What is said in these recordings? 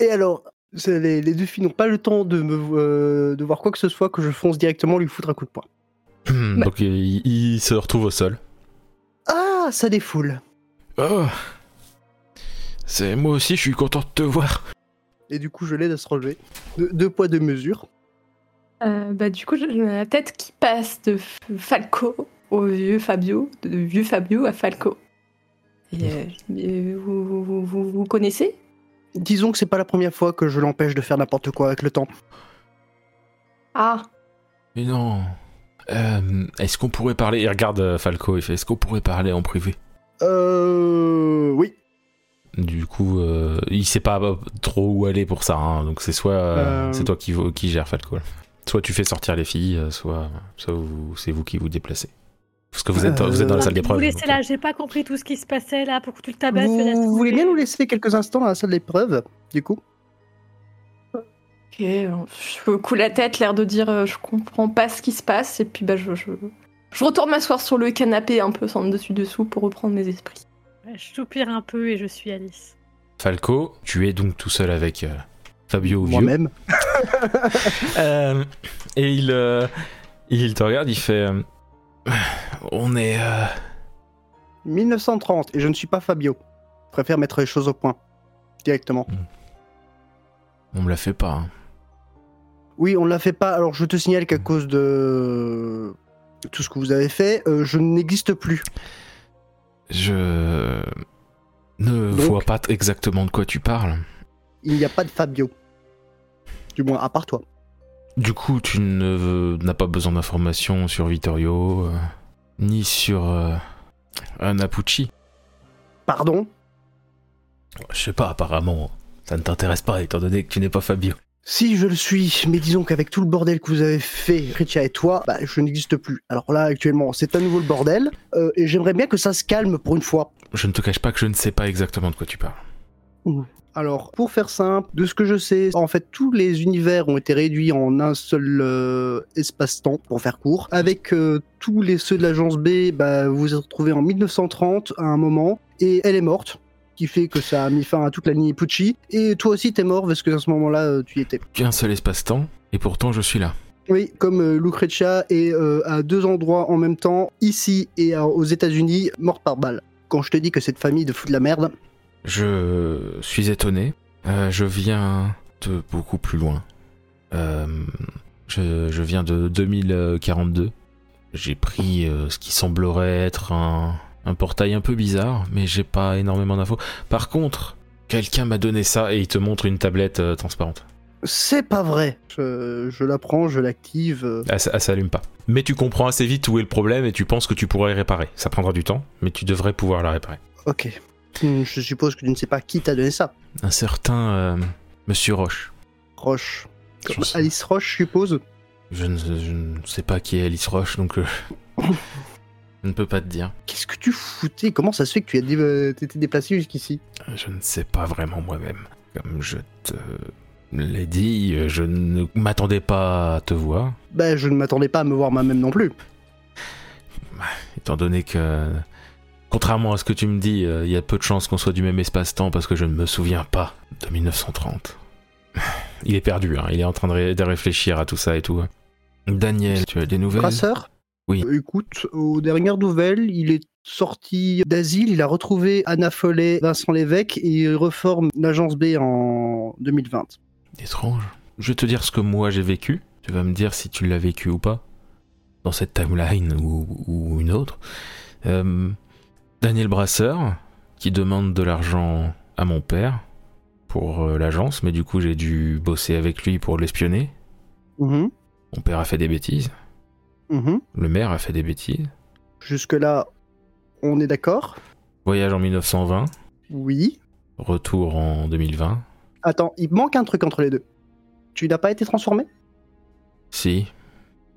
Et alors les, les deux filles n'ont pas le temps de me euh, de voir quoi que ce soit que je fonce directement lui foutre un coup de poing. Hmm, Donc il, il se retrouve au sol. Ah, ça défoule. Oh C'est moi aussi, je suis content de te voir. Et du coup, je l'aide à se relever. De- deux poids, deux mesures. Euh, bah, du coup, j'ai la tête qui passe de F- Falco au vieux Fabio, de vieux Fabio à Falco. Et, euh, et vous, vous, vous, vous- vous connaissez? Disons que c'est pas la première fois que je l'empêche de faire n'importe quoi avec le temps. Ah, Mais non. Euh, est-ce qu'on pourrait parler Il regarde euh, Falco, il fait Est-ce qu'on pourrait parler en privé? Euh. Oui. Du coup, euh, il sait pas trop où aller pour ça. hein. Donc c'est soit euh, Euh. c'est toi qui, qui gère Falco. Soit tu fais sortir les filles, soit, soit vous- c'est vous qui vous déplacez. Parce que vous êtes, vous êtes dans la Euh, salle Vous d'épreuve. laissez donc, là, j'ai pas compris tout ce qui se passait là pour que tu le tabasses. Vous, vous voulez bien nous laisser quelques instants dans la salle d'épreuve, du coup? Ok. Je coule la tête, l'air de dire euh, je comprends pas ce qui se passe. Et puis bah, je, je, je retourne m'asseoir sur le canapé un peu sans dessus-dessous pour reprendre mes esprits. Je soupire un peu et je suis Alice. Falco, tu es donc tout seul avec euh, Fabio Vieux. Moi-même. Euh, et il, euh, il te regarde, il fait euh, On est. euh, 1930, et je ne suis pas Fabio. Je préfère mettre les choses au point. Directement. On me la fait pas. hein. Oui, on ne l'a fait pas. Alors, je te signale qu'à cause de tout ce que vous avez fait, euh, je n'existe plus. Je. Ne Donc vois pas exactement de quoi tu parles. Il n'y a pas de Fabio. Du moins, à part toi. Du coup, tu ne n'as pas besoin d'informations sur Vittorio, euh, ni sur euh, Anapucci. Pardon? Je sais pas, apparemment, ça ne t'intéresse pas étant donné que tu n'es pas Fabio. Si je le suis, mais disons qu'avec tout le bordel que vous avez fait, Richia et toi, bah, je n'existe plus. Alors là, actuellement, c'est à nouveau le bordel, euh, et j'aimerais bien que ça se calme pour une fois. Je ne te cache pas que je ne sais pas exactement de quoi tu parles. Alors, pour faire simple, de ce que je sais, en fait, tous les univers ont été réduits en un seul euh, espace-temps, pour faire court. Avec euh, tous les ceux de l'agence B, bah, vous vous êtes retrouvés en 1930 à un moment, et elle est morte, qui fait que ça a mis fin à toute la lignée Pucci. Et toi aussi, t'es mort parce que à ce moment-là, euh, tu y étais. Qu'un seul espace-temps, et pourtant je suis là. Oui, comme euh, Lucretia est euh, à deux endroits en même temps, ici et à- aux États-Unis, morte par balle. Quand je te dis que cette famille de fous de la merde, Je suis étonné. Euh, je viens de beaucoup plus loin. Euh, je, je viens de 2042. J'ai pris euh, ce qui semblerait être un, un portail un peu bizarre, mais j'ai pas énormément d'infos. Par contre, quelqu'un m'a donné ça et il te montre une tablette transparente. c'est pas vrai. Je, je la prends, je l'active. Elle, elle s'allume pas. Mais tu comprends assez vite où est le problème et tu penses que tu pourrais réparer. Ça prendra du temps, mais tu devrais pouvoir la réparer. Ok. Hmm, Je suppose que tu ne sais pas qui t'a donné ça. Un certain euh, Monsieur Roche. Roche. Alice Roche, je suppose. Je ne, je ne sais pas qui est Alice Roche, donc euh, je ne peux pas te dire. Qu'est-ce que tu foutais? Comment ça se fait que tu as dé- euh, t'étais déplacé jusqu'ici? Je ne sais pas vraiment moi-même. Comme je te l'ai dit, je ne m'attendais pas à te voir, Bah, je ne m'attendais pas à me voir moi-même non plus. étant donné que, contrairement à ce que tu me dis, euh, il y a peu de chances qu'on soit du même espace-temps parce que je ne me souviens pas de 1930. Il est perdu, hein, il est en train de, ré- de réfléchir à tout ça et tout. Daniel, tu as des nouvelles? Brasseur Oui. Euh, Écoute, aux dernières nouvelles, il est sorti d'asile, il a retrouvé Anna Follet, Vincent Lévesque et il reforme l'agence B en 2020. Étrange. Je vais te dire ce que moi j'ai vécu. Tu vas me dire si tu l'as vécu ou pas. Dans cette timeline ou, ou une autre. Euh, Daniel Brasseur, qui demande de l'argent à mon père pour euh, l'agence, mais du coup j'ai dû bosser avec lui pour l'espionner. Mhm, Mon père a fait des bêtises. mhm. Le maire a fait des bêtises. Jusque-là, on est d'accord? Voyage en 1920. Oui. Retour en 2020. Attends, il manque un truc entre les deux. Tu n'as pas été transformé? Si.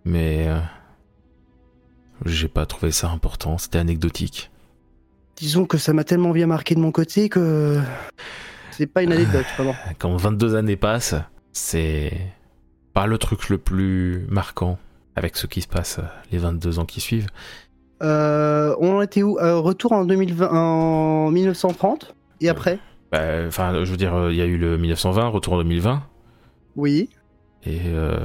Mais. euh, j'ai pas trouvé ça important. C'était anecdotique. Disons que ça m'a tellement bien marqué de mon côté que c'est pas une anecdote, vraiment. Quand 22 années passent, c'est pas le truc le plus marquant avec ce qui se passe euh, les 22 ans qui suivent. Euh, on était où? Euh, Retour en 2020, en 1930 et après? Bah, Enfin, je veux dire, il y a eu le 1920, retour en 2020, Oui. et euh,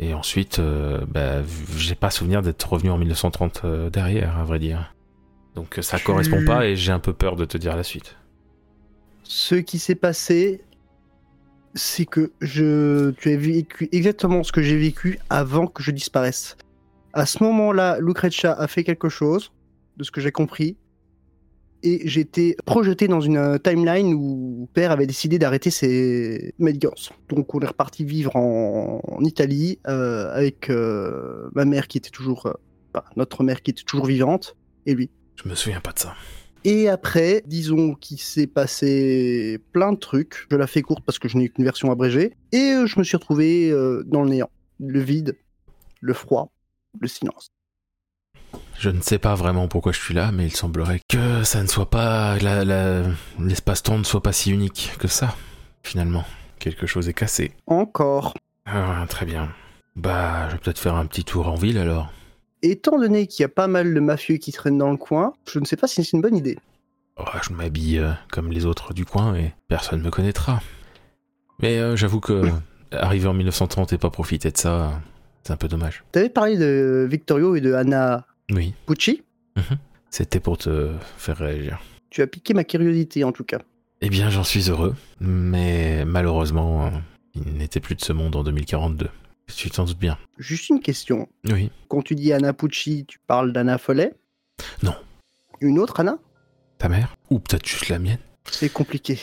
et ensuite, bah, j'ai pas souvenir d'être revenu en 1930 euh, derrière, à vrai dire. Donc euh, ça Tu- correspond pas, et j'ai un peu peur de te dire la suite. Ce qui s'est passé, c'est que je, tu as vécu exactement ce que j'ai vécu avant que je disparaisse. À ce moment-là, Lucrezia a fait quelque chose, de ce que j'ai compris, et j'étais projeté dans une timeline où père avait décidé d'arrêter ses médicances. Donc on est reparti vivre en, en Italie euh, avec euh, ma mère qui était toujours, euh, enfin, notre mère qui était toujours vivante, et lui. Je me souviens pas de ça. Et après, disons qu'il s'est passé plein de trucs. Je la fais courte parce que je n'ai qu'une version abrégée. Et euh, je me suis retrouvé euh, dans le néant. Le vide, le froid, le silence. Je ne sais pas vraiment pourquoi je suis là, mais il semblerait que ça ne soit pas. L'espace-temps ne soit pas si unique que ça, finalement. Quelque chose est cassé. Encore. Ah, très bien. Bah, je vais peut-être faire un petit tour en ville alors. Étant donné qu'il y a pas mal de mafieux qui traînent dans le coin, je ne sais pas si c'est une bonne idée. Oh, je m'habille euh, comme les autres du coin et personne me connaîtra. Mais euh, j'avoue que arriver en 1930 et pas profiter de ça, c'est un peu dommage. T'avais parlé de Victorio et de Anna Oui, Pucci. c'était pour te faire réagir. Tu as piqué ma curiosité en tout cas. Eh bien, j'en suis heureux, mais malheureusement, euh, il n'était plus de ce monde en 2042. Tu t'en doutes bien. Juste une question. Oui. Quand tu dis Anna Pucci, tu parles d'Anna Follet? Non. Une autre Anna? Ta mère? Ou peut-être juste la mienne? C'est compliqué.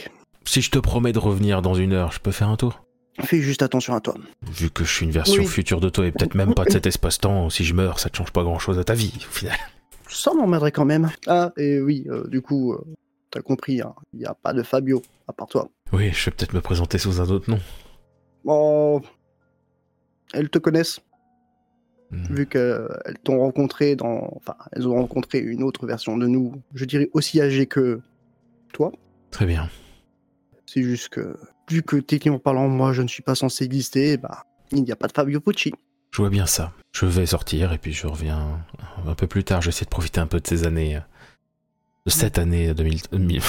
Si je te promets de revenir dans une heure, je peux faire un tour? Fais juste attention à toi. Vu que je suis une version Oui. future de toi et peut-être même pas de cet espace-temps, si je meurs, ça te change pas grand-chose à ta vie, au final. Ça m'emmerderait quand même. Ah, et oui, euh, du coup, euh, t'as compris, hein, il n'y a pas de Fabio, à part toi. Oui, je vais peut-être me présenter sous un autre nom. Oh, elles te connaissent, Hmm. vu qu'elles t'ont rencontré dans... Enfin, elles ont rencontré une autre version de nous, je dirais aussi âgée que toi. Très bien. C'est juste que, vu que techniquement parlant, moi, je ne suis pas censé exister, bah, il n'y a pas de Fabio Pucci. Je vois bien ça. Je vais sortir et puis je reviens un peu plus tard. J'essaie de profiter un peu de ces années. euh, De cette année 2000. euh, mille-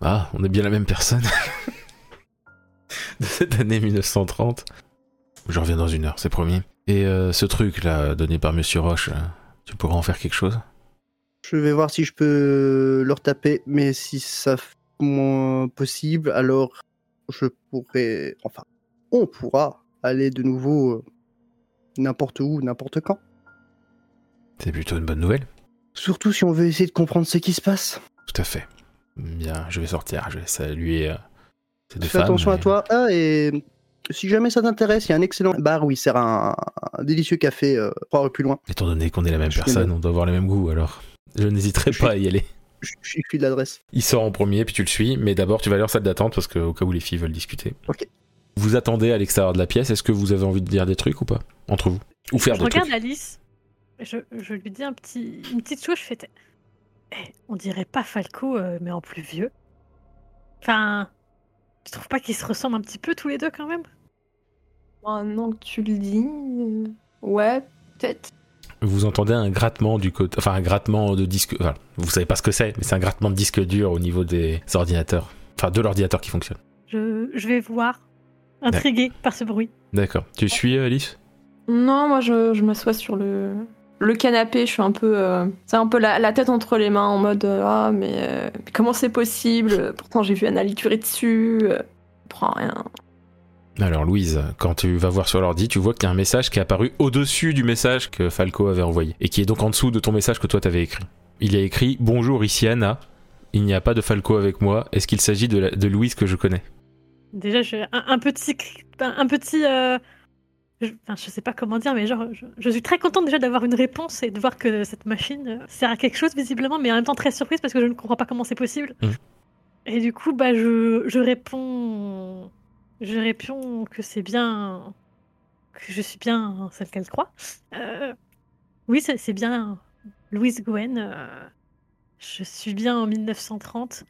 Ah, on est bien la même personne. de cette année 1930. Je reviens dans une heure, c'est promis. Et euh, ce truc là, donné par Monsieur Roche, euh, tu pourras en faire quelque chose? Je vais voir si je peux leur taper, mais si ça moins possible, alors je pourrais, enfin, on pourra aller de nouveau euh, n'importe où, n'importe quand. C'est plutôt une bonne nouvelle. Surtout si on veut essayer de comprendre ce qui se passe. Tout à fait. Bien, je vais sortir, je vais saluer euh, ces deux Fais femmes. attention à toi. Ah, et si jamais ça t'intéresse, il y a un excellent bar où il sert un, un délicieux café euh, trois rues plus loin. Étant donné qu'on est la même Je personne, on doit avoir les mêmes goûts, alors je n'hésiterai pas à y aller. Je je suis de l'adresse. Il sort en premier, puis tu le suis, mais d'abord tu vas aller en salle d'attente parce qu'au cas où les filles veulent discuter. Ok. Vous attendez à l'extérieur de la pièce, est-ce que vous avez envie de dire des trucs ou pas Entre vous? Ou faire je des regarde trucs? Alice, je, je lui dis un petit, une petite chose, je fais Eh, on dirait pas Falco, euh, mais en plus vieux. Enfin, tu trouves pas qu'ils se ressemblent un petit peu tous les deux quand même? Maintenant que tu le dis, euh, ouais, peut-être. Vous entendez un grattement du côté. Enfin, un grattement de disque. Enfin, vous savez pas ce que c'est, mais c'est un grattement de disque dur au niveau des ordinateurs. Enfin, de l'ordinateur qui fonctionne. je, je vais voir, intriguée par ce bruit. D'accord. Tu suis, euh, Alice? Non, moi je, je m'assois sur le, le canapé, je suis un peu, euh, c'est un peu la, la tête entre les mains en mode euh, ah mais euh, comment c'est possible? Pourtant j'ai vu Anna tuer dessus, euh, je comprends rien. Alors Louise, quand tu vas voir sur l'ordi, tu vois qu'il y a un message qui est apparu au-dessus du message que Falco avait envoyé et qui est donc en dessous de ton message que toi t'avais écrit. Il y a écrit Bonjour, ici Anna. Il n'y a pas de Falco avec moi. Est-ce qu'il s'agit de, la- de Louise que je connais? Déjà, je, un, un petit, cri- un, un petit, euh, je, enfin, je sais pas comment dire, mais genre, je, je suis très contente déjà d'avoir une réponse et de voir que cette machine euh, sert à quelque chose visiblement, mais en même temps très surprise parce que je ne comprends pas comment c'est possible. Mhm. Et du coup, bah, je, je réponds, je réponds que c'est bien, que je suis bien celle qu'elle croit. Euh, oui, c'est c'est bien Louise Gwen. euh, je suis bien en 1930.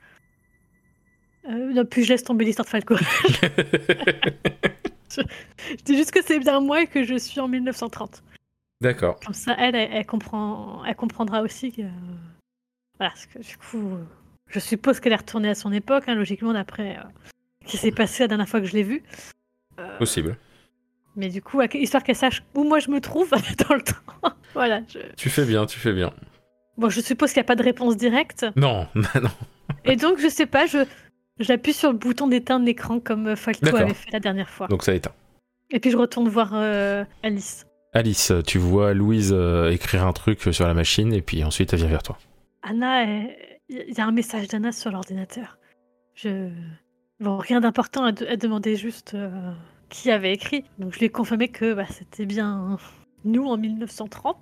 Euh, non, puis je laisse tomber l'histoire de Falco. Je dis juste que c'est bien moi et que je suis en 1930. D'accord. Comme ça, elle, elle, elle comprend, elle comprendra aussi que. Voilà, parce que du coup, euh, je suppose qu'elle est retournée à son époque, hein, logiquement, d'après euh, ce qui s'est passé la dernière fois que je l'ai vue. Euh, Possible. mais du coup, histoire qu'elle sache où moi je me trouve dans le temps. voilà. Je... Tu fais bien, tu fais bien. Bon, je suppose qu'il n'y a pas de réponse directe. Non, non. Et donc, je sais pas, je. J'appuie sur le bouton d'éteindre l'écran comme euh, Falco avait fait la dernière fois. Donc ça éteint. Et puis je retourne voir euh, Alice. Alice, tu vois Louise euh, écrire un truc sur la machine et puis ensuite elle vient vers toi. Anna, il y a un message d'Anna sur l'ordinateur. Je. Bon, rien d'important, elle, de- elle demandait juste euh, qui avait écrit. Donc je lui ai confirmé que bah, c'était bien nous en 1930.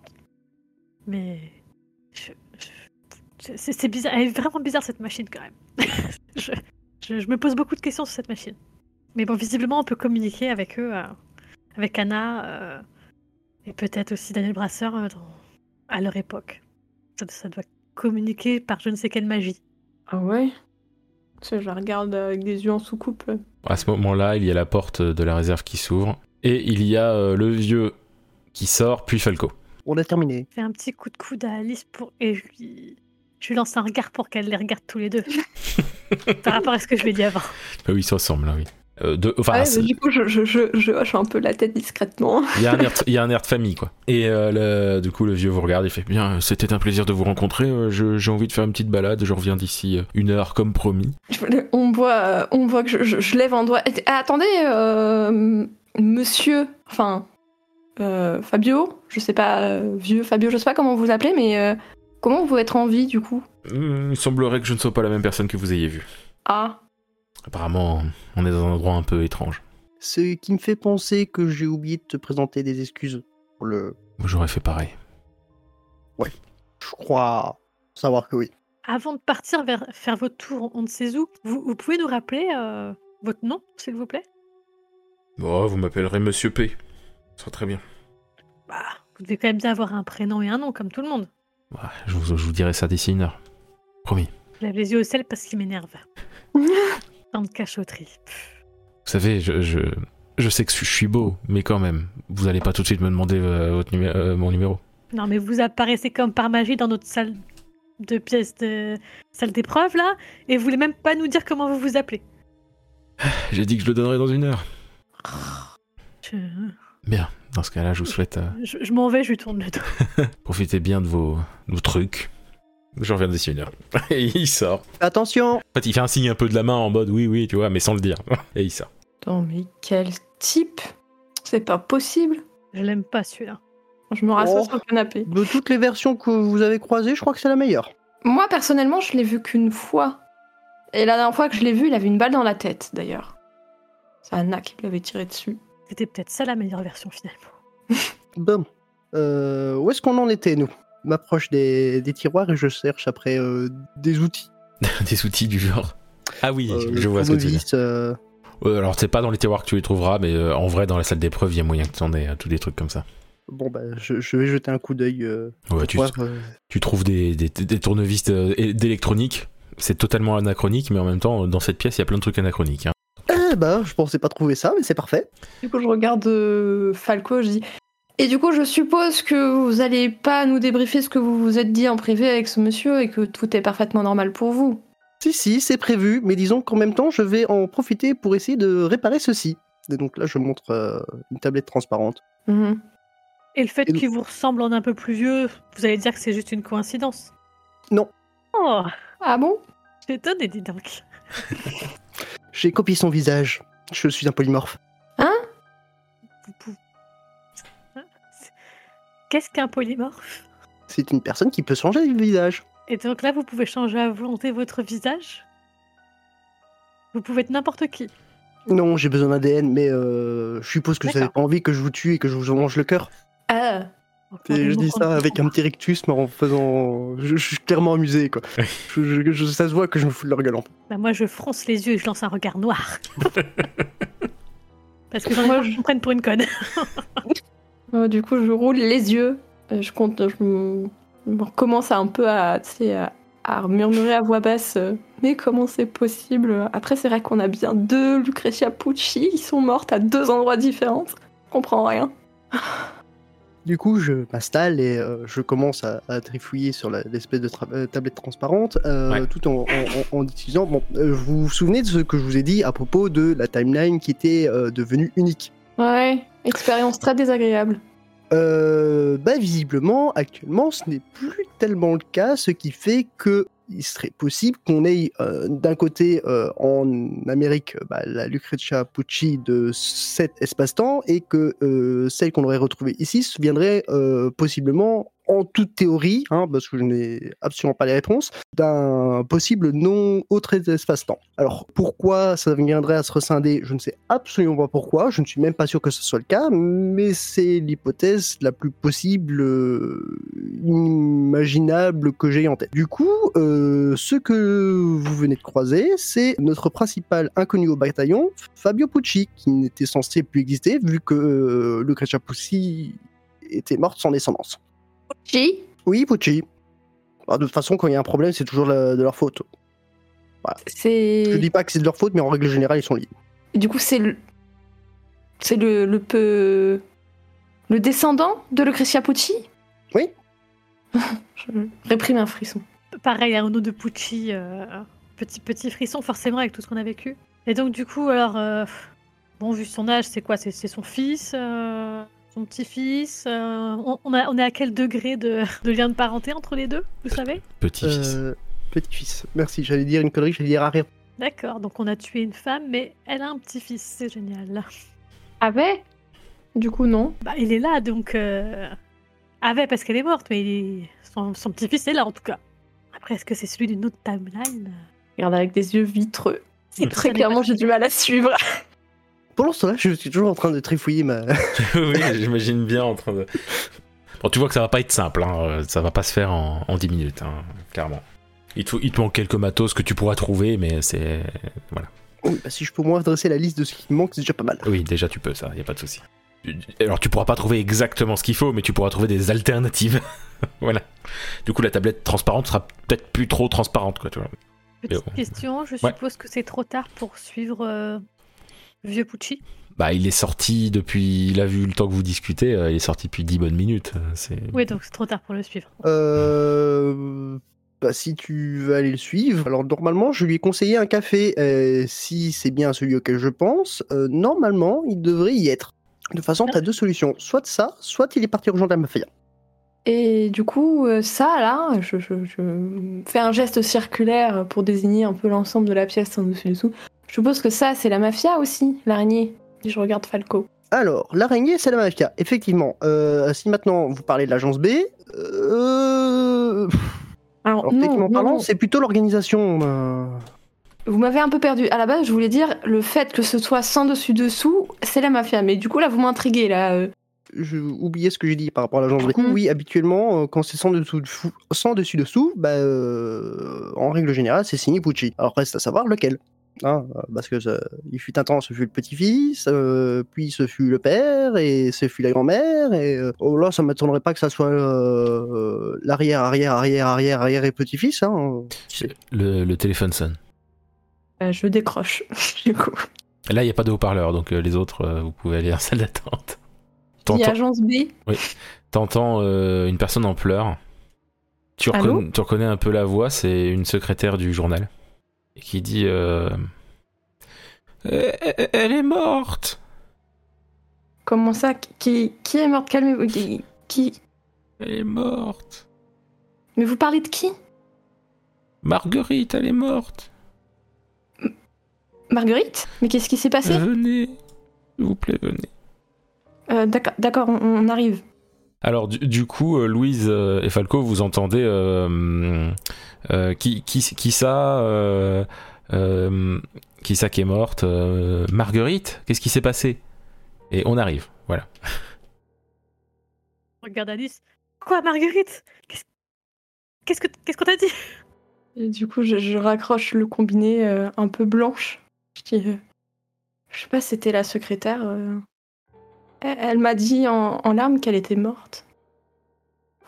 Mais. je- je- c'est c'est bizarre, elle est vraiment bizarre cette machine quand même. je, je- je me pose beaucoup de questions sur cette machine. Mais bon, visiblement, on peut communiquer avec eux, euh, avec Anna, euh, et peut-être aussi Daniel Brasseur euh, dans- à leur époque. Ça, ça doit communiquer par je ne sais quelle magie. Ah ouais? Tu sais, Je la regarde avec des yeux en soucoupe. À ce moment-là, il y a la porte de la réserve qui s'ouvre et il y a euh, le vieux qui sort, puis Falco. On a terminé. Je fais un petit coup de coude à Alice pour... et je lui... je lui lance un regard pour qu'elle les regarde tous les deux. par rapport à ce que je lui ai dit avant. Ah oui, ils se ressemblent, là, oui. Euh, de- enfin, Ouais, c'est- mais du coup, je, je, je, je hoche un peu la tête discrètement. il y, a un air de- il y a un air de famille, quoi. Et euh, le- du coup, le vieux vous regarde et fait Bien, c'était un plaisir de vous rencontrer. euh, je- J'ai envie de faire une petite balade. Je reviens d'ici une heure, comme promis. On voit, on me voit que je, je- je lève un doigt. Et- ah, attendez, euh, monsieur, enfin, euh, Fabio, je sais pas, euh, vieux Fabio, je sais pas comment vous appelez, mais euh, comment vous être en vie du coup? Il semblerait que je ne sois pas la même personne que vous ayez vue. Ah, Apparemment, on est dans un endroit un peu étrange. Ce qui me fait penser que j'ai oublié de te présenter des excuses pour le. J'aurais fait pareil. Je crois savoir que oui. Avant de partir vers faire votre tour, on ne sait où, vous, vous pouvez nous rappeler euh, votre nom, s'il vous plaît? Oh, vous m'appellerez Monsieur P. Ça sera très bien. Bah, vous devez quand même bien avoir un prénom et un nom, comme tout le monde. Ouais, je, vous, je vous dirai ça d'ici une heure. Promis. Je lève les yeux au ciel parce qu'il m'énerve. Tant de cachotterie. Vous savez, je, je, je sais que je suis beau, mais quand même, vous allez pas tout de suite me demander euh, votre numé- euh, mon numéro. Non, mais vous apparaissez comme par magie dans notre salle de pièces de salle d'épreuve là, et vous voulez même pas nous dire comment vous vous appelez. J'ai dit que je le donnerais dans une heure. Je, Bien, dans ce cas-là, je vous souhaite euh, je- je m'en vais, je lui tourne le dos. profiter bien de vos, de vos trucs. Je reviens d'ici une heure. Et il sort. Attention En fait, il fait un signe un peu de la main en mode oui, oui, tu vois, mais sans le dire. Et il sort. attends, mais quel type? C'est pas possible. Je l'aime pas celui-là. Je me rassois Oh. sur le canapé. De toutes les versions que vous avez croisées, je crois que c'est la meilleure. Moi, personnellement, je l'ai vu qu'une fois. Et la dernière fois que je l'ai vu, il avait une balle dans la tête, d'ailleurs. C'est Anna qui l'avait tiré dessus. C'était peut-être ça la meilleure version finalement. Bon. Euh, où est-ce qu'on en était, nous? M'approche des, des tiroirs et je cherche après euh, des outils. Des outils du genre. Ah oui, Euh, je vois ce que tu veux dire. tournevis, euh, Ouais, alors, c'est pas dans les tiroirs que tu les trouveras, mais euh, en vrai, dans la salle d'épreuve, il y a moyen que tu en aies euh, tous des trucs comme ça. Bon, bah, je, je vais jeter un coup d'œil. euh, Ouais, tu, voir, euh, tu trouves des, des, des tournevis d'électronique. C'est totalement anachronique, mais en même temps, dans cette pièce, il y a plein de trucs anachroniques. hein. Eh bah, je pensais pas trouver ça, mais c'est parfait. Du coup, je regarde euh, Falco, je dis. Et du coup, je suppose que vous allez pas nous débriefer ce que vous vous êtes dit en privé avec ce monsieur et que tout est parfaitement normal pour vous. Si, si, c'est prévu, mais disons qu'en même temps, je vais en profiter pour essayer de réparer ceci. Et donc là, je montre euh, une tablette transparente. Mhm. Et le fait qu'il vous ressemble en un peu plus vieux, vous allez dire que c'est juste une coïncidence Non. Oh, Ah bon? J'ai étonné, dis donc. J'ai copié son visage. Je suis un polymorphe. Vous pouvez- Qu'est-ce qu'un polymorphe? C'est une personne qui peut changer de visage. Et donc là, vous pouvez changer à volonté votre visage? Vous pouvez être n'importe qui. Non, j'ai besoin d'ADN, mais euh, je suppose que vous n'avez pas envie que je vous tue et que je vous mange le cœur. Ah, Et je dis ça avec un petit rictus, mais en faisant. Je, je suis clairement amusé, quoi. Je- je- je- ça se voit que je me fous de leur gueule. en. Bah, moi, je fronce les yeux et je lance un regard noir. Parce que Moi, je- me prenne pour une conne. Euh, du coup, je roule les yeux. Euh, Je compte, je me- je me recommence à un peu à, murmurer à voix basse. euh, mais comment c'est possible? Après, c'est vrai qu'on a bien deux Lucretia Pucci qui sont mortes à deux endroits différents. Je comprends rien. Du coup, je m'installe et euh, je commence à, à trifouiller sur l'espèce de tra- tablette transparente, euh, Ouais. tout en, en- en- en utilisant. Bon, euh, vous vous souvenez de ce que je vous ai dit à propos de la timeline qui était euh, devenue unique? Ouais, expérience très désagréable. Euh, bah visiblement, actuellement, ce n'est plus tellement le cas, ce qui fait que il serait possible qu'on ait euh, d'un côté euh, en Amérique bah, la Lucretia Pucci de cet espace-temps et que celle qu'on aurait retrouvée ici viendrait possiblement en toute théorie, hein, parce que je n'ai absolument pas les réponses, d'un possible non autre espace-temps. Alors pourquoi ça viendrait à se rescinder, je ne sais absolument pas pourquoi, je ne suis même pas sûr que ce soit le cas, mais c'est l'hypothèse la plus possible, euh, imaginable que j'ai en tête. Du coup, euh, ce que vous venez de croiser, c'est notre principal inconnu au bataillon, Fabio Pucci, qui n'était censé plus exister vu que euh, Lucretia Pucci était morte sans descendance. Pucci Oui, Pucci. Bah, de toute façon, quand il y a un problème, c'est toujours la- de leur faute. C'est. Je dis pas que c'est de leur faute, mais en règle générale, ils sont liés. Du coup, c'est le. C'est le, le peu. Le descendant de Lucretia Pucci? Oui. Je réprime un frisson. Pareil, à Ono de Pucci, euh, petit petit frisson forcément avec tout ce qu'on a vécu. Et donc du coup, alors, euh, bon, vu son âge, c'est quoi? C'est c'est son fils, euh, son petit-fils euh, on, on a- on est à quel degré de, de lien de parenté entre les deux, vous savez Petit-fils. Euh, Petit-fils. Merci, j'allais dire une connerie, j'allais dire arrière. D'accord, donc on a tué une femme, mais elle a un petit-fils, c'est génial. Avait Du coup, non. Bah, il est là, donc... Euh... Avait parce qu'elle est morte, mais il est- son, son petit-fils est là en tout cas. Après, est-ce que c'est celui d'une autre timeline? Regarde avec des yeux vitreux. C'est Très clairement, j'ai du mal à suivre. Pendant ce temps-là, je suis toujours en train de trifouiller ma. oui, j'imagine bien en train de. Bon, tu vois que ça va pas être simple, hein. euh, ça va pas se faire en, en 10 minutes, hein, clairement. Il te, faut- il te manque quelques matos que tu pourras trouver, mais c'est. Oui, bah, si je peux au moins dresser la liste de ce qui me manque, c'est déjà pas mal. Oui, déjà tu peux, ça, y a pas de souci. Alors tu pourras pas trouver exactement ce qu'il faut, mais tu pourras trouver des alternatives. voilà. Du coup, la tablette transparente sera peut-être plus trop transparente, quoi, tu vois. Petite bon. question, je Ouais. suppose que c'est trop tard pour suivre euh, Vieux Pucci. Bah, il est sorti depuis. Il a vu le temps que vous discutez, euh, il est sorti depuis 10 bonnes minutes. euh, C'est. Oui, donc c'est trop tard pour le suivre. Euh. Bah, si tu veux aller le suivre, alors normalement, je lui ai conseillé un café. euh, si c'est bien celui auquel je pense, euh, normalement, il devrait y être. De toute façon, t'as deux solutions. Soit ça, soit il est parti rejoindre la mafia. Et du coup, ça, là, je, je- je fais un geste circulaire pour désigner un peu l'ensemble de la pièce en dessus dessous. Je suppose que ça, c'est la mafia aussi, l'araignée. Je regarde Falco. Alors, l'araignée, c'est la mafia. Effectivement, euh, si maintenant vous parlez de l'agence B, euh... Alors, alors non, techniquement non, parlant, non. c'est plutôt l'organisation. euh, Vous m'avez un peu perdu. À la base, je voulais dire le fait que ce soit sans dessus dessous, c'est la mafia. Mais du coup, là, vous m'intriguez là. euh. Je oubliais ce que j'ai dit par rapport à l'agence B. Mhm. Oui, habituellement, quand c'est sans dessous, sans dessus dessous, bah, en règle générale, c'est signé Pucci. Alors reste à savoir lequel. Hein, parce que ça- il fut un temps, ce fut le petit-fils, euh, puis ce fut le père, et ce fut la grand-mère, et euh, oh là, ça m'étonnerait pas que ça soit euh, l'arrière, arrière, arrière, arrière, arrière et petit-fils. Hein. Le, le téléphone sonne. Euh, je décroche. du coup. Là, il n'y a pas de haut-parleur, donc euh, les autres, euh, vous pouvez aller en salle d'attente. Il y a T'entends- agence B. T'entends euh, une personne en pleurs. Tu, Allô reconna- tu reconnais un peu la voix, c'est une secrétaire du journal. Et qui dit euh, elle, elle est morte Comment ça qui, qui est morte? Calmez-vous. Qui, qui Elle est morte. Mais vous parlez de qui? Marguerite, elle est morte. Marguerite? Mais qu'est-ce qui s'est passé? Venez. S'il vous plaît, venez. Euh, D'accord, d'accord, on, on arrive. Alors du, du coup, euh, Louise euh, et Falco, vous entendez euh, euh, qui, qui, qui ça euh, euh, Qui ça qui est morte Euh, Marguerite Qu'est-ce qui s'est passé? Et on arrive, voilà. Regarde Alice. Quoi, Marguerite? Qu'est-ce qu'est-ce que qu'est-ce qu'on t'a dit? Et du coup, je, je raccroche le combiné euh, un peu blanche. Je dis, euh, je sais pas, c'était la secrétaire. Euh. Elle, m'a dit en, en larmes qu'elle était morte.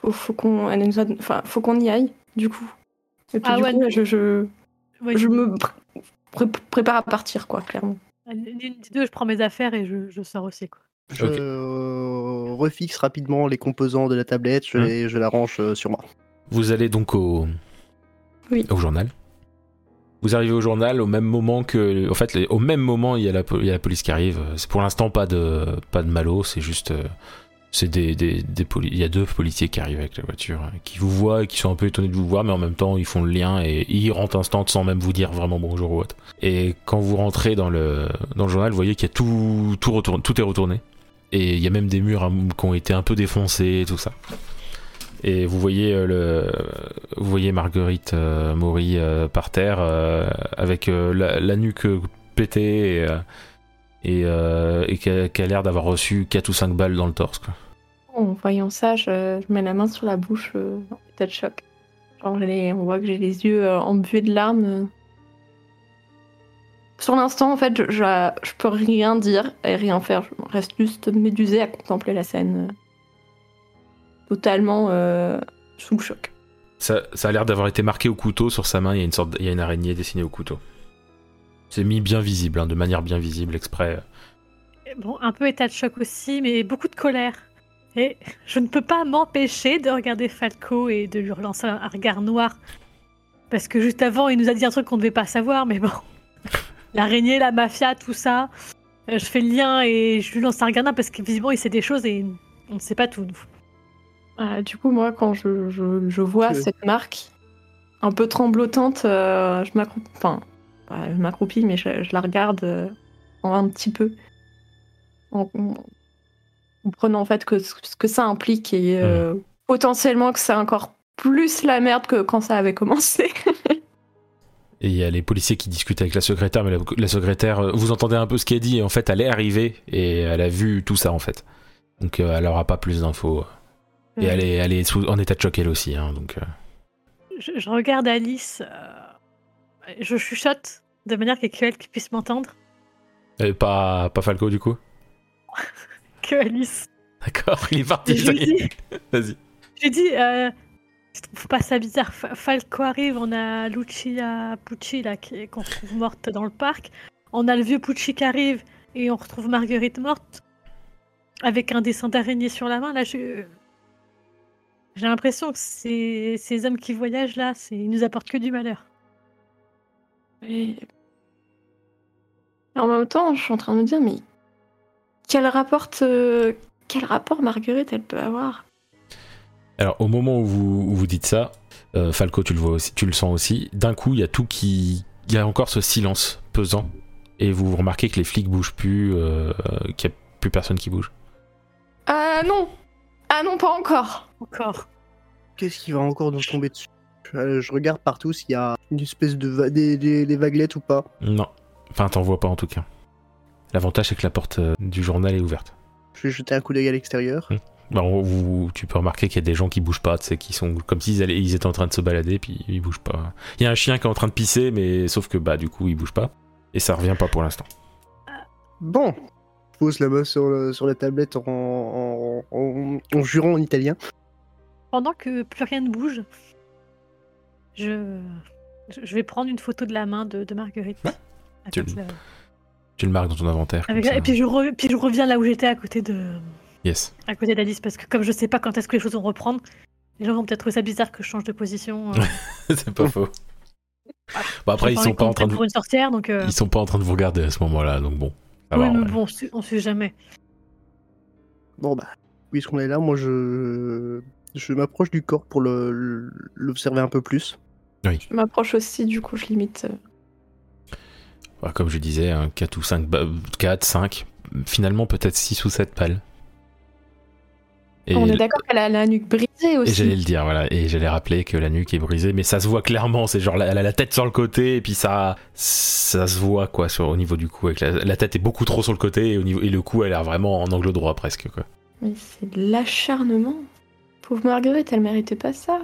Faut, faut qu'on, elle nous a- enfin, faut qu'on y aille, du coup. Et puis Ah du ouais, coup, non. je, je, Ouais, je me pr- pré- prépare à partir, quoi, clairement. L'une des deux, je prends mes affaires et je, je sors aussi. Quoi. Je euh, refixe rapidement les composants de la tablette, je, Hein. les- je la range euh, sur moi. Vous allez donc au, Oui. au journal. Vous arrivez au journal au même moment que, en fait, au même moment il y a la, police qui arrive. C'est pour l'instant pas de pas de malo, c'est juste, euh, c'est des, des, des il y a deux policiers qui arrivent avec la voiture, hein, qui vous voient et qui sont un peu étonnés de vous voir, mais en même temps ils font le lien et ils rentrent instant sans même vous dire vraiment bonjour ou autre. Et quand vous rentrez dans le dans le journal, vous voyez qu'il y a tout tout retourné, tout est retourné et il y a même des murs qui ont été un peu défoncés et tout ça. Et vous voyez euh, vous voyez Marguerite euh, Maury euh, par terre avec la, nuque pétée et, et, qui a, l'air d'avoir reçu 4 ou 5 balles dans le torse. En voyant ça, je, mets la main sur la bouche, en état de choc. On voit que j'ai les yeux embués de larmes. Sur l'instant, en fait, je, je, je peux rien dire et rien faire. Je reste juste médusée à contempler la scène. Totalement euh, sous le choc. Ça, ça a l'air d'avoir été marqué au couteau sur sa main. Il y a une sorte, de- il y a une araignée dessinée au couteau. C'est mis bien visible, hein, de manière bien visible, exprès. Bon, un peu état de choc aussi, mais beaucoup de colère. Et je ne peux pas m'empêcher de regarder Falco et de lui relancer un un regard noir. Parce que juste avant, il nous a dit un truc qu'on ne devait pas savoir, mais bon. L'araignée, la mafia, tout ça. Euh, Je fais le lien et je lui lance un regard noir parce que visiblement il sait des choses et on ne sait pas tout, nous. Euh, du coup, moi, quand je, je, je vois cette marque un peu tremblotante, euh, je m'accroupis. Enfin, je m'accroupis, mais je, je la regarde euh, un petit peu. En, en comprenant en fait que ce que ça implique et euh, potentiellement que c'est encore plus la merde que quand ça avait commencé. Et il y a les policiers qui discutent avec la secrétaire, mais la, la secrétaire, vous entendez un peu ce qu'elle dit, et en fait, elle est arrivée et elle a vu tout ça en fait. Donc, elle aura pas plus d'infos. Et elle est, elle est sous- en état de choc elle aussi, hein, donc. euh, Je, je regarde Alice. euh, je chuchote de manière qu'il y ait qui puisse m'entendre. et pas, pas Falco du coup? Que Alice. D'accord, il est parti. Vas-y. je lui dis euh, je trouve pas ça bizarre. Fa- Falco arrive, on a Lucia Pucci là, qui- qu'on retrouve morte dans le parc. On a le vieux Pucci qui arrive et on retrouve Marguerite morte avec un dessin d'araignée sur la main. Là, je. J'ai l'impression que ces, ces hommes qui voyagent là, ils nous apportent que du malheur. Et... En même temps, je suis en train de me dire, mais quel rapport, euh, quel rapport Marguerite elle peut avoir? Alors, au moment où vous, où vous dites ça, euh, Falco, tu le vois aussi, tu le sens aussi. D'un coup, il y a tout qui, il y a encore ce silence pesant, et vous remarquez que les flics bougent plus, euh, qu'il y a plus personne qui bouge. Ah non Ah non, pas encore Encore. Qu'est-ce qui va encore nous tomber dessus Euh, Je regarde partout s'il y a une espèce de va- des, des- des vaguelettes ou pas. Non, enfin, t'en vois pas en tout cas. L'avantage, c'est que la porte euh, du journal est ouverte. Je vais jeter un coup d'œil à l'extérieur. Bah, vous- tu peux remarquer qu'il y a des gens qui bougent pas, tu sais, qui sont comme s'ils allaient- ils étaient en train de se balader, puis ils bougent pas. Il y a un chien qui est en train de pisser, mais sauf que bah du coup il bouge pas et ça revient pas pour l'instant. Bon, pose la main sur, le- sur la tablette en, en, en- en jurant en italien. Pendant que plus rien ne bouge, je, vais prendre une photo de la main de, de Marguerite. Ouais, tu le- le- Tu le marques dans ton inventaire. avec- et puis je, re- puis je reviens là où j'étais à côté de Yes. à côté d'Alice parce que comme je sais pas quand est-ce que les choses vont reprendre, les gens vont peut-être trouver ça bizarre que je change de position. euh. c'est pas faux. Bon après ils sont pas en train de pour une sorcière donc. euh, ils sont pas en train de vous regarder à ce moment-là, donc bon. Ça oui, va, mais ouais. bon, on sait, on sait jamais. Bon bah, puisqu'on est là, moi je, je m'approche du corps pour le- l'observer un peu plus. Je m'approche aussi, du coup, je limite. euh, Bah, comme je disais, un 4 ou 5, 4, 5, finalement peut-être 6 ou 7 pales. Et, On est d'accord qu'elle a la nuque brisée et aussi. j'allais le dire, voilà, et j'allais rappeler que la nuque est brisée, mais ça se voit clairement, c'est genre, elle a la tête sur le côté, et puis ça, ça se voit, quoi, sur, au niveau du cou, avec la, la tête est beaucoup trop sur le côté, et, au niveau, et le cou, elle a l'air vraiment en angle droit, presque, quoi. Mais c'est de l'acharnement. Pauvre Marguerite, elle méritait pas ça.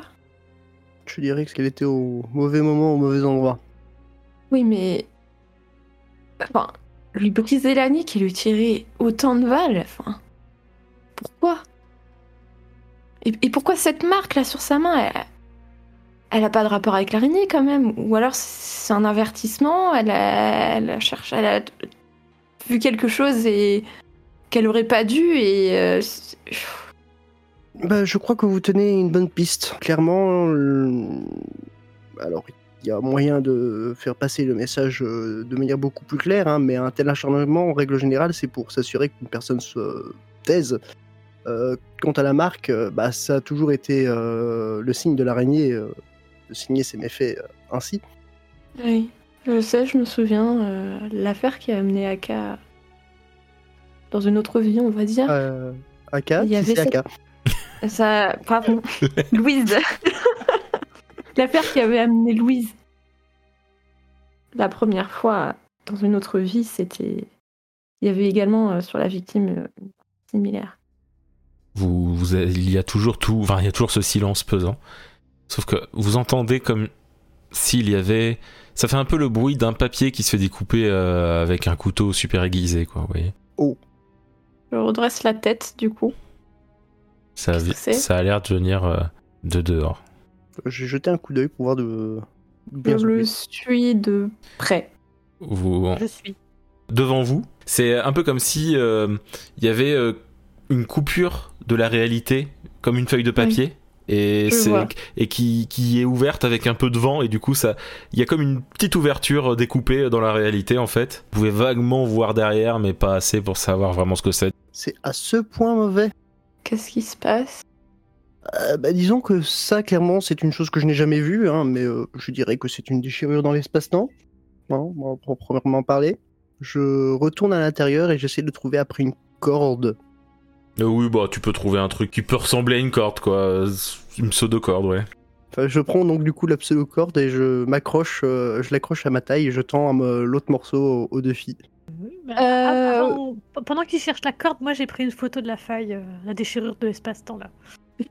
Je dirais qu'elle était au mauvais moment, au mauvais endroit. Oui, mais. Enfin, lui briser la nuque et lui tirer autant de balles, enfin. Pourquoi? Et, pourquoi cette marque là sur sa main Elle, elle a pas de rapport avec l'araignée quand même? Ou alors c'est un avertissement Elle a, elle a. Elle a vu quelque chose et qu'elle aurait pas dû et. euh, Bah, je crois que vous tenez une bonne piste. Clairement, alors il y a moyen de faire passer le message euh, de manière beaucoup plus claire, hein, mais un tel acharnement, en règle générale, c'est pour s'assurer qu'une personne se taise. Euh, quant à la marque, euh, bah, ça a toujours été euh, le signe de l'araignée euh, de signer ses méfaits euh, ainsi. Oui, je sais, je me souviens. euh, L'affaire qui a amené Aka dans une autre vie, on va dire. Euh, Aka, Il y avait Aka. Ça, pardon, Louise. L'affaire qui avait amené Louise la première fois dans une autre vie, c'était. Il y avait également euh, sur la victime euh, similaire. Vous, vous avez- il y a toujours tout, enfin, il y a toujours ce silence pesant. Sauf que vous entendez comme s'il y avait, ça fait un peu le bruit d'un papier qui se fait découper euh, avec un couteau super aiguisé, quoi. Vous voyez Je redresse la tête, du coup. ça, a l'air de venir euh, de dehors. J'ai jeté un coup d'œil pour voir de. Je le suis de près. Vous, Je suis. devant vous, c'est un peu comme si euh, il y avait euh, une coupure de la réalité, comme une feuille de papier. Et, c'est- et qui, qui est ouverte avec un peu de vent et du coup ça il y a comme une petite ouverture découpée dans la réalité en fait vous pouvez vaguement voir derrière mais pas assez pour savoir vraiment ce que c'est C'est à ce point mauvais. Qu'est-ce qui se passe? Euh, bah, disons que ça, clairement, c'est une chose que je n'ai jamais vue, hein, mais euh, je dirais que c'est une déchirure dans l'espace-temps, hein, bon, proprement parler. Je retourne à l'intérieur et j'essaie de trouver après une corde. Euh, oui bah tu peux trouver un truc qui peut ressembler à une corde quoi une pseudo corde ouais Enfin, je prends donc du coup la pseudo-corde et je m'accroche, euh, je l'accroche à ma taille et je tends euh, l'autre morceau aux, aux deux Euh, avant- pendant qu'il cherche la corde, moi j'ai pris une photo de la faille, euh, la déchirure de l'espace-temps là.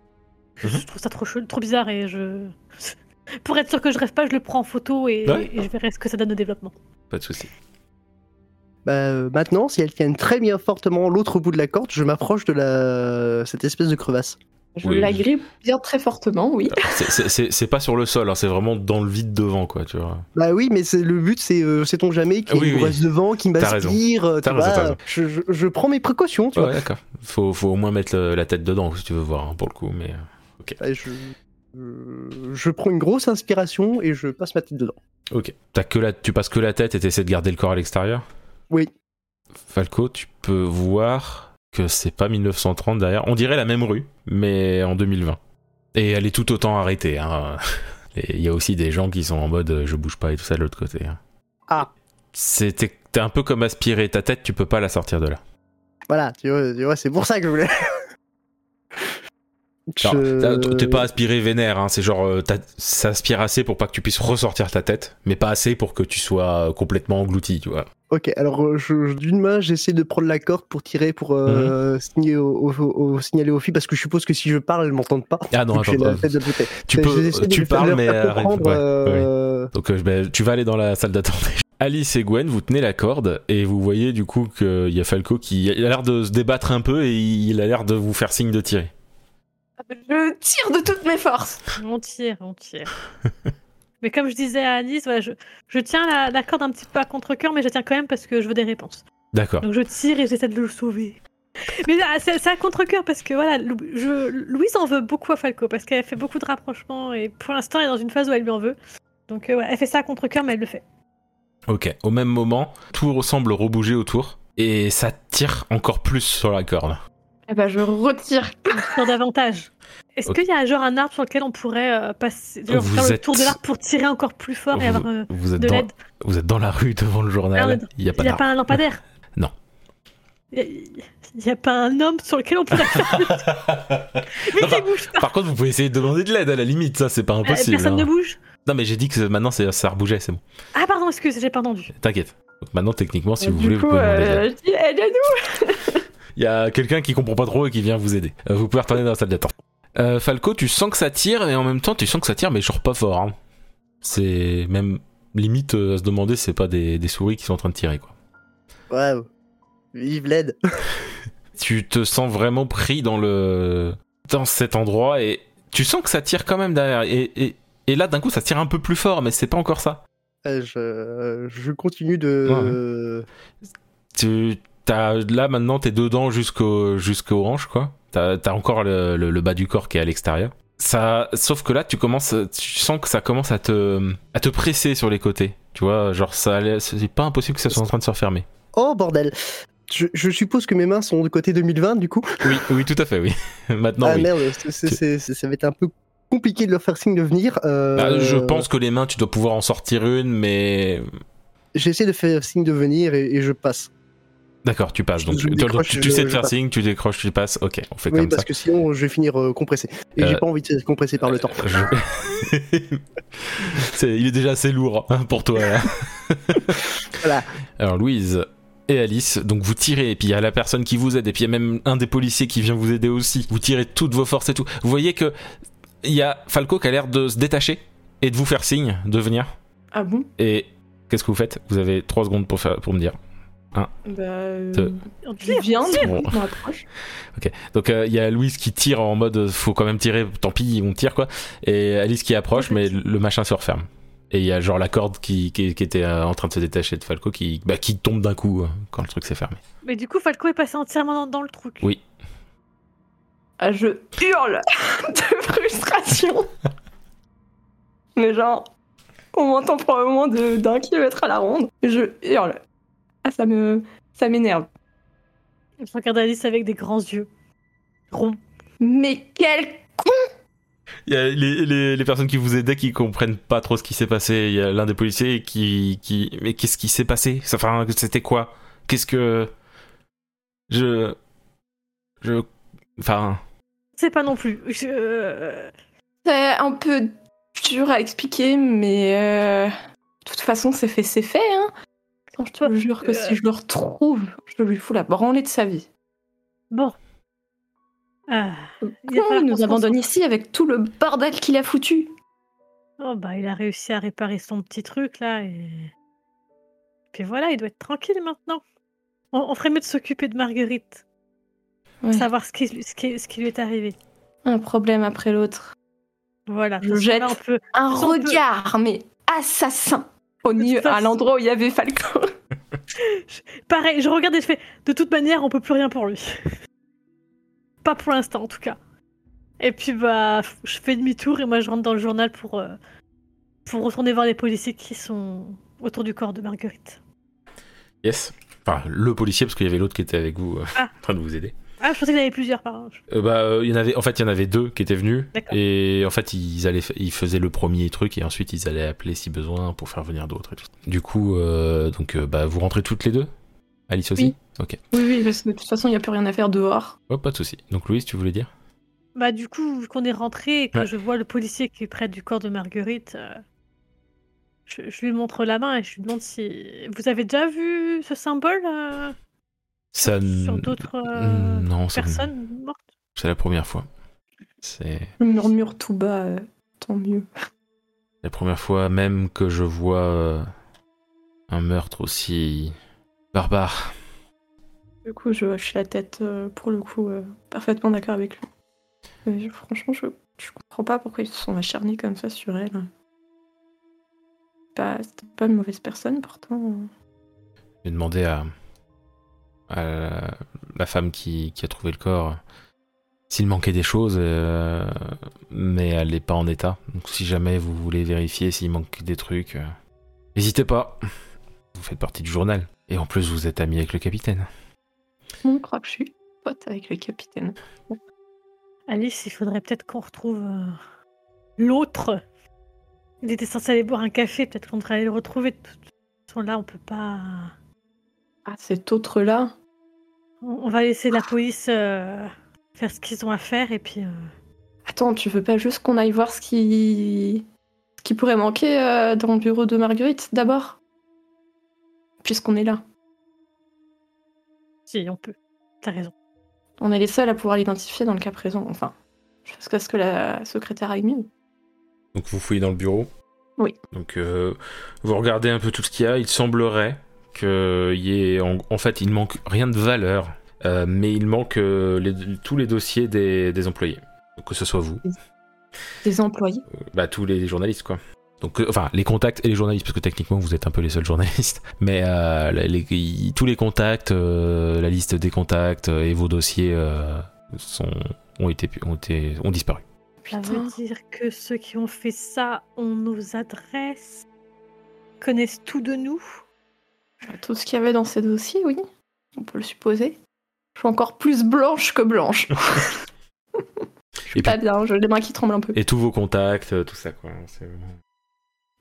Mhm. Je trouve ça trop, trop bizarre et je. Pour être sûr que je rêve pas, je le prends en photo et, Ouais. et je verrai ce que ça donne au développement. pas de souci Bah, euh, maintenant, si elles tiennent très bien fortement l'autre bout de la corde, je m'approche de la... cette espèce de crevasse. Je Oui. la grippe bien très fortement, oui. C'est- c'est- pas sur le sol hein, c'est vraiment dans le vide devant quoi tu vois Bah oui, mais le but, c'est euh, sait-on jamais qu'il y ait Oui, une oui. brouesse de vent qui m'aspire. euh, tu vois, t'as raison. je, je- je prends mes précautions, tu ouais vois. d'accord faut, faut au moins mettre le- la tête dedans si tu veux voir hein, pour le coup mais euh, Ouais, je, je- je prends une grosse inspiration et je passe ma tête dedans. ok T'as que la, tu passes que la tête et t'essaies de garder le corps à l'extérieur? Oui. Falco tu peux voir que c'est pas 1930 derrière on dirait la même rue mais en 2020 et elle est tout autant arrêtée hein. il y a aussi des gens qui sont en mode euh, je bouge pas et tout ça de l'autre côté hein. Ah. C'était un peu comme aspirer ta tête tu peux pas la sortir de là Voilà, tu vois, tu vois, c'est pour ça que je voulais. Je- T'es pas aspiré vénère, hein, c'est genre euh, t'as- ça aspire assez pour pas que tu puisses ressortir ta tête, mais pas assez pour que tu sois euh, complètement englouti, tu vois. Ok, alors euh, je- d'une main, j'essaie de prendre la corde pour tirer, pour euh, Mhm. signer au, au- au- signaler aux filles, parce que je suppose que si je parle, elles m'entendent pas. Ah non, attends, côté. tu peux, tu parles, mais arrête. ouais, ouais. euh, Donc euh, ben, tu vas aller dans la salle d'attente. Alice et Gwen, vous tenez la corde et vous voyez du coup qu'il y a Falco qui il a l'air de se débattre un peu et il a l'air de vous faire signe de tirer. Je tire de toutes mes forces. On tire, on tire. mais comme je disais à Alice, voilà, je, je tiens la, la corde un petit peu à contre-coeur, mais je tiens quand même parce que je veux des réponses. D'accord. Donc je tire et j'essaie de le sauver. Mais là, c'est à contre-coeur parce que voilà, je, Louise en veut beaucoup à Falco parce qu'elle fait beaucoup de rapprochements et pour l'instant elle est dans une phase où elle lui en veut. Donc euh, voilà, elle fait ça à contre-coeur, mais elle le fait. Ok. Au même moment, tout semble rebouger autour et ça tire encore plus sur la corde. Eh ben, je retire. Sur davantage. Est-ce qu'il y a genre un arbre sur lequel on pourrait euh, passer, genre, Vous faire le tour de l'arbre pour tirer encore plus fort et vous, avoir euh, vous êtes de dans, l'aide? vous êtes dans la rue devant le Ah, journal. ouais. Il n'y a pas Il n'y a pas un lampadaire? Non. Il n'y a, pas un homme sur lequel on pourrait faire. Mais Non, qui bouge pas? Par contre, vous pouvez essayer de demander de l'aide à la limite, ça c'est pas Euh, impossible. Personne hein. ne bouge? Non, mais j'ai dit que maintenant ça rebougeait, c'est bon. Ah, pardon, excuse, j'ai pas entendu. T'inquiète. Donc maintenant, techniquement, si Et vous voulez, vous coup, pouvez demander de euh, l'aide. je dis, aide-nous. Il y a quelqu'un qui comprend pas trop et qui vient vous aider. Euh, vous pouvez retourner dans la salle d'attente. Euh, Falco, tu sens que ça tire et en même temps, tu sens que ça tire, mais genre pas fort. hein. C'est même limite euh, à se demander si c'est pas des, des souris qui sont en train de tirer, quoi. Ouais. Vive l'aide. tu te sens vraiment pris dans le dans cet endroit et tu sens que ça tire quand même derrière et, et, et là d'un coup ça tire un peu plus fort mais c'est pas encore ça Euh, Je, je continue de. tu t'as là maintenant t'es dedans jusqu'au jusqu'aux hanches quoi t'as as encore le, le- le bas du corps qui est à l'extérieur ça sauf que là tu commences tu sens que ça commence à te à te presser sur les côtés tu vois genre ça c'est pas impossible que ça soit en train de se refermer Oh bordel. Je, je suppose que mes mains sont de côté 2020 du coup. oui oui tout à fait oui maintenant ah oui merde, c'est- c'est- c'est- c'est- ça va être un peu compliqué de leur faire signe de venir. euh, Bah, je pense que les mains tu dois pouvoir en sortir une mais J'essaie de faire signe de venir et, et je passe. D'accord, tu passes. Donc, Je tu, décroche, tu- sais de je faire signe, tu décroches, tu passes. Ok, on fait Oui, comme parce ça. que sinon je vais finir euh, compressé. Et j'ai Euh, pas envie de être compressé par le temps. Je- C'est- il est déjà assez lourd hein, pour toi. Voilà. Alors, Louise et Alice, donc vous tirez, et puis il y a la personne qui vous aide, et puis il y a même un des policiers qui vient vous aider aussi. Vous tirez toutes vos forces et tout. Vous voyez que il y a Falco qui a l'air de se détacher et de vous faire signe de venir. Ah bon? Et qu'est-ce que vous faites? Vous avez 3 secondes pour, faire, pour me dire. Bah. euh, On on. Bon. je me rapproche. Donc euh, il y a Louise qui tire en mode faut quand même tirer, tant pis, on tire quoi. Et Alice qui approche, mais le machin se referme. Et il y a genre la corde qui, qui, qui était euh, en train de se détacher de Falco qui, bah, qui tombe d'un coup euh, quand le truc s'est fermé. Mais du coup, Falco est passé entièrement dans, dans le truc. Oui. Ah, je hurle de frustration. Mais genre, on m'entend probablement de- d'un kilomètre à la ronde. Je hurle. Ah, ça me, ça m'énerve. Je regarde Alice avec des grands yeux. Ronds. Mais quel Il y a les, les, les personnes qui vous aidaient qui comprennent pas trop ce qui s'est passé. Il y a l'un des policiers qui, qui mais qu'est-ce qui s'est passé? Enfin, c'était quoi? Qu'est-ce que je je enfin Je sais pas non plus. Je... euh, C'est un peu dur à expliquer, mais euh, de toute façon, c'est fait, c'est fait. Hein. Attends, je te jure que si je le retrouve, je lui fous la branlée de sa vie. Bon. Ah. Il nous abandonne ici avec tout le bordel qu'il a foutu? Oh bah il a réussi à réparer son petit truc là et puis voilà il doit être tranquille maintenant. On, on ferait mieux de s'occuper de Marguerite, Ouais. savoir ce qui, ce, qui, ce qui lui est arrivé. Un problème après l'autre. Voilà. Je jette. là, on peut. Un peut- regard, mais assassin, au niveau, à l'endroit où il y avait Falco. Pareil, je regarde et je fais. De toute manière, on peut plus rien pour lui. Pas pour l'instant en tout cas. Et puis bah je fais demi-tour et moi je rentre dans le journal pour euh, pour retourner voir les policiers qui sont autour du corps de Marguerite. yes. Enfin, le policier parce qu'il y avait l'autre qui était avec vous euh, Ah. en train de vous aider. Ah je pensais qu'il y en avait plusieurs pardon. Euh, bah, euh, il y en avait, en fait, il y en avait deux qui étaient venus. D'accord. Et en fait, ils, allaient, ils faisaient le premier truc et ensuite ils allaient appeler si besoin pour faire venir d'autres et tout. Du coup, euh, donc, euh, bah, vous rentrez toutes les deux? Alice aussi? Oui. Ok. Oui, oui, parce que de toute façon, il n'y a plus rien à faire dehors. Oh, pas de souci. Donc, Louise, tu voulais dire? Bah du coup, vu qu'on est rentré et que Ouais. je vois le policier qui est près du corps de Marguerite, euh, je, je lui montre la main et je lui demande si vous avez déjà vu ce symbole euh, Ça sur d'autres euh, Non, c'est personnes mortes. c'est la première fois. C'est Je murmure tout bas, euh, tant mieux. la première fois même que je vois euh, un meurtre aussi barbare. Du coup, je hoche la tête, euh, pour le coup, euh, parfaitement d'accord avec lui. Mais je- franchement, je, je comprends pas pourquoi ils se sont acharnés comme ça sur elle. Pas, c'était pas une mauvaise personne, pourtant. J'ai demandé à, à la, la femme qui, qui a trouvé le corps s'il manquait des choses, euh, mais elle n'est pas en état. Donc si jamais vous voulez vérifier s'il manque des trucs, euh, n'hésitez pas. Vous faites partie du journal. Et en plus, vous êtes ami avec le capitaine. On croit que je suis pote avec le capitaine. Alice, il faudrait peut-être qu'on retrouve euh, l'autre. Il était censé aller boire un café, peut-être qu'on devrait aller le retrouver. De toute façon, là, on peut pas. Ah, cet autre-là On on va laisser la police euh, faire ce qu'ils ont à faire et puis. euh, Attends, tu veux pas juste qu'on aille voir ce qui, ce qui pourrait manquer euh, dans le bureau de Marguerite d'abord? Puisqu'on est là. Si, on peut. T'as raison. On est les seuls à pouvoir l'identifier dans le cas présent. Enfin, jusqu'à ce que la secrétaire aille mieux. Donc vous fouillez dans le bureau? Oui. Donc euh, vous regardez un peu tout ce qu'il y a. Il semblerait qu'il y ait, en, en fait, il ne manque rien de valeur, euh, mais il manque euh, les- tous les dossiers des, des employés. Que ce soit vous, Des employés. euh, bah tous les journalistes quoi. Donc, euh, enfin, les contacts et les journalistes, parce que techniquement vous êtes un peu les seuls journalistes. Mais euh, les- les- tous les contacts, euh, la liste des contacts euh, et vos dossiers euh, sont, ont été, ont été, ont disparu. Ça veut dire que ceux qui ont fait ça ont nos adresses, connaissent tout de nous. Tout ce qu'il y avait dans ces dossiers, oui. On peut le supposer. Je suis encore plus blanche que blanche. Je suis Et pas puis- bien, j'ai les mains qui tremblent un peu. Et tous vos contacts, euh, tout ça quoi.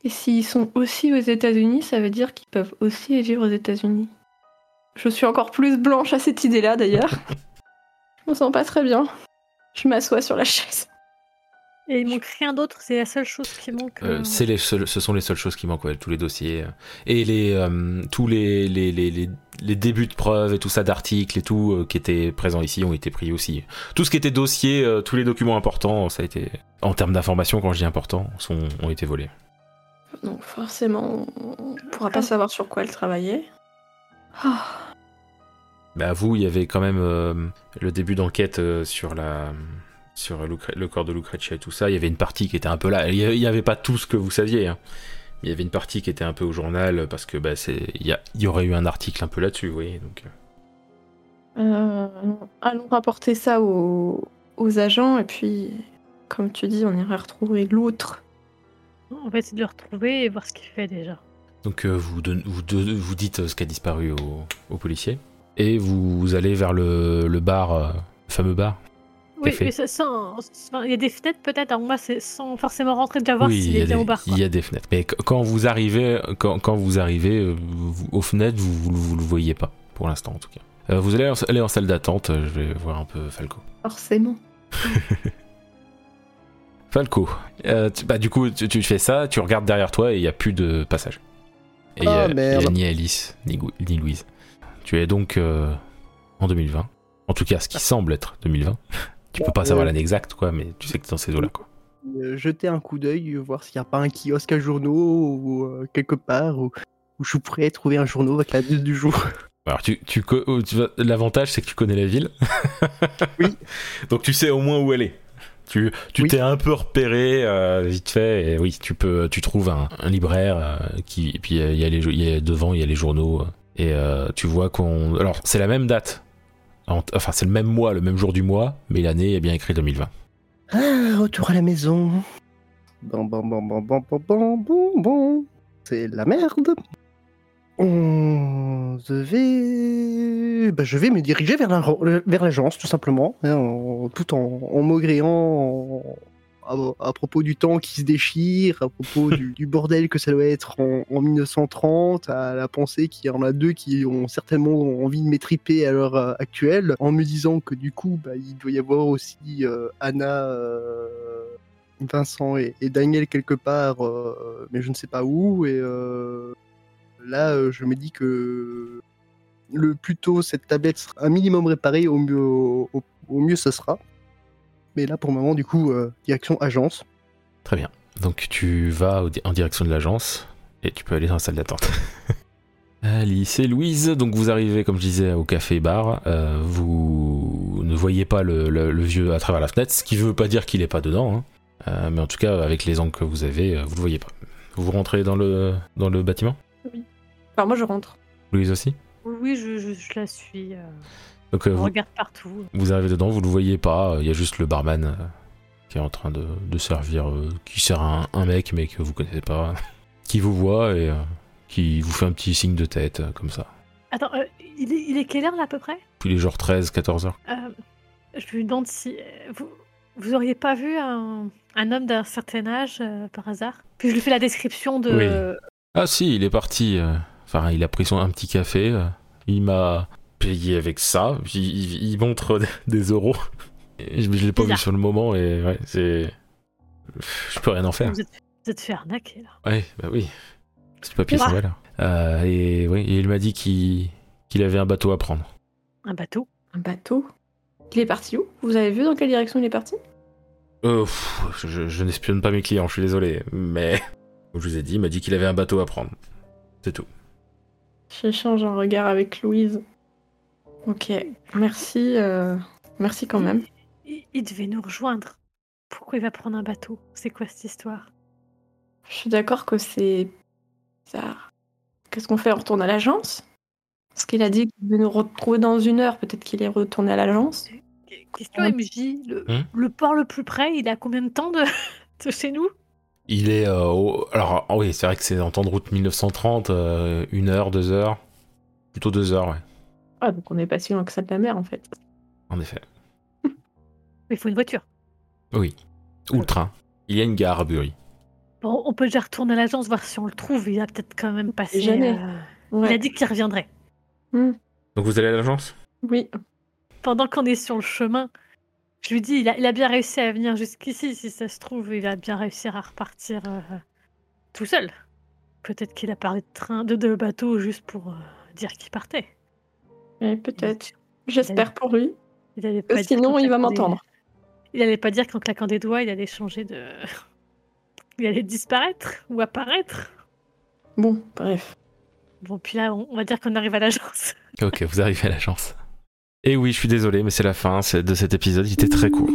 Et s'ils sont aussi aux États-Unis, ça veut dire qu'ils peuvent aussi vivre aux États-Unis. Je suis encore plus blanche à cette idée-là d'ailleurs. Je me sens pas très bien. Je m'assois sur la chaise. Et il manque rien d'autre, c'est la seule chose qui manque. Euh, euh, c'est les seuls- ce sont les seules choses qui manquent, ouais, tous les dossiers. euh, Et les, euh, tous les, les, les, les, les débuts de preuves et tout ça, d'articles et tout, euh, qui étaient présents ici, ont été pris aussi. Tout ce qui était dossier, euh, tous les documents importants, ça a été, en termes d'information, quand je dis important, sont, ont été volés. Donc forcément, on pourra pas savoir sur quoi elle travaillait. Ah, Bah, vous, il y avait quand même euh, le début d'enquête euh, sur la sur le corps de Lucrezia et tout ça. Il y avait une partie qui était un peu là. Il y a- il y avait pas tout ce que vous saviez. hein. Il y avait une partie qui était un peu au journal parce que bah, c'est il y, a- il y aurait eu un article un peu là-dessus, vous voyez. Donc, euh. euh, allons rapporter ça aux, aux agents et puis, comme tu dis, on irait retrouver l'autre. On va essayer de le retrouver et voir ce qu'il fait déjà. Donc euh, vous, donne- vous, de- vous dites ce qui a disparu au, au policier et vous, allez vers le, le bar, euh, le fameux bar. Oui, mais sans- enfin, il y a des fenêtres peut-être. Alors moi, c'est sans forcément rentrer déjà voir oui, s'il il y, est a bien des, au bar. quoi. il y a des fenêtres. Mais qu- quand vous arrivez, quand, quand vous arrivez euh, vous- aux fenêtres, vous, vous, vous le voyez pas pour l'instant en tout cas. Euh, vous allez aller en salle d'attente. euh, Je vais voir un peu Falco. Forcément. Falco, euh, tu- bah, du coup, tu, tu fais ça, tu regardes derrière toi et il n'y a plus de passage. Et il Ah, il y, merde. a ni Alice, ni, Louise. Tu es donc euh, en 2020. En tout cas, ce qui semble être 2020. Tu peux pas savoir l'année exacte, quoi, mais tu sais que c'est dans ces eaux-là, quoi. Euh, jeter un coup d'œil, voir s'il n'y a pas un kiosque à journaux ou euh, quelque part où, où je pourrais trouver un journal avec la date du jour. Alors, tu, tu, vas- l'avantage, c'est que tu connais la ville. Oui. Donc, tu sais au moins où elle est. Tu Oui. t'es un peu repéré euh, vite fait et oui tu peux tu trouves un, un libraire euh, qui et puis euh, il y a les jo- il y a devant il y a les journaux euh, et euh, tu vois qu'on alors c'est la même date enfin c'est le même mois le même jour du mois mais l'année est bien écrit 2020 Ah, retour à la maison. Bon, bon, bon, bon, bon, bon, bon, bon. C'est la merde. On... Je vais... bah, je vais me diriger vers la- vers l'agence, tout simplement, hein, tout en, maugréant à, à propos du temps qui se déchire, à propos du, du bordel que ça doit être en, en 1930, à la pensée qu'il y en a deux qui ont certainement envie de m'étriper à l'heure euh, actuelle, en me disant que du coup, bah, il doit y avoir aussi euh, Anna, euh, Vincent et, et Daniel quelque part, mais je ne sais pas où, et là, je me dis que le plus tôt cette tablette sera un minimum réparée, au mieux, au, au- au mieux ça sera. Mais là, pour le moment, du coup, euh, direction agence. très bien donc tu vas en direction de l'agence et tu peux aller dans la salle d'attente Alice et Louise, donc vous arrivez, comme je disais, au café bar. Euh, vous ne voyez pas le, le- le vieux à travers la fenêtre, ce qui veut pas dire qu'il est pas dedans. hein. Euh, mais en tout cas, avec les angles que vous avez, euh, vous le voyez pas. Vous rentrez dans le, dans le bâtiment? Alors moi je rentre. Louise aussi? Oui, je, je- je la suis. euh, Donc euh, on vous, regarde partout. vous arrivez dedans, vous le voyez pas. Il y a juste le barman euh, qui est en train de, de servir, euh, qui sert un, un mec, mais que vous connaissez pas, qui vous voit et qui vous fait un petit signe de tête, comme ça. Attends, euh, il, est, il est quelle heure là à peu près? Il est genre 13, 14 heures. Euh, je lui demande si vous, vous auriez pas vu un, un homme d'un certain âge euh, par hasard? Puis je lui fais la description de. Oui. Ah si, il est parti. Enfin, il a pris son un petit café. il m'a payé avec ça. puis Il, il montre des euros. Et je je l'ai pas vu sur le moment et ouais, c'est. Je peux rien en faire. Vous êtes, vous êtes fait arnaquer là. Ouais, bah oui. Ces papiers sont Ah. valeurs. Euh, et oui, et il m'a dit qu'il qu'il avait un bateau à prendre. Un bateau. Un bateau. Il est parti où? Vous avez vu dans quelle direction il est parti? Euh, pff, je, je n'espionne pas mes clients, je suis désolé. Mais, comme je vous ai dit, il m'a dit qu'il avait un bateau à prendre. C'est tout. J'échange un regard avec Louise. Ok, merci. euh, Merci quand même. Il, il devait nous rejoindre. Pourquoi il va prendre un bateau? C'est quoi cette histoire? Je suis d'accord que c'est bizarre. Qu'est-ce qu'on fait? On retourne à l'agence? Parce qu'il a dit qu'il devait nous retrouver dans une heure. Peut-être qu'il est retourné à l'agence. Question Ouais. MJ, le, Hmm le port le plus près, il a combien de temps de, de chez nous? Il est euh, au- Alors, ah oui, c'est vrai que c'est en temps de route 1930, euh, une heure, deux heures. Plutôt deux heures, ouais, Ah, donc on n'est pas si loin que ça de la mer en fait. en effet. Il faut une voiture. Oui. Ou le train. Il y a une gare à Bury. Bon, on peut déjà retourner à l'agence voir si on le trouve. Il a peut-être quand même passé. Jamais. euh, Il a dit qu'il reviendrait. Hmm. Donc vous allez à l'agence? Oui. Pendant qu'on est sur le chemin, je lui dis il a, il a bien réussi à venir jusqu'ici. Si ça se trouve, il va bien réussir à repartir euh, tout seul. Peut-être qu'il a parlé de train, de, de bateau juste pour euh, dire qu'il partait. Ouais, Peut-être. J'espère pour lui. Il allait pas dire Sinon, il va des- m'entendre. Il allait pas dire qu'en claquant des doigts, il allait changer de. il allait disparaître ou apparaître. Bon, bref. Bon, puis là, on, on va dire qu'on arrive à l'agence. Ok, vous arrivez à l'agence. Et oui, je suis désolé, mais c'est la fin de cet épisode. Il était très court.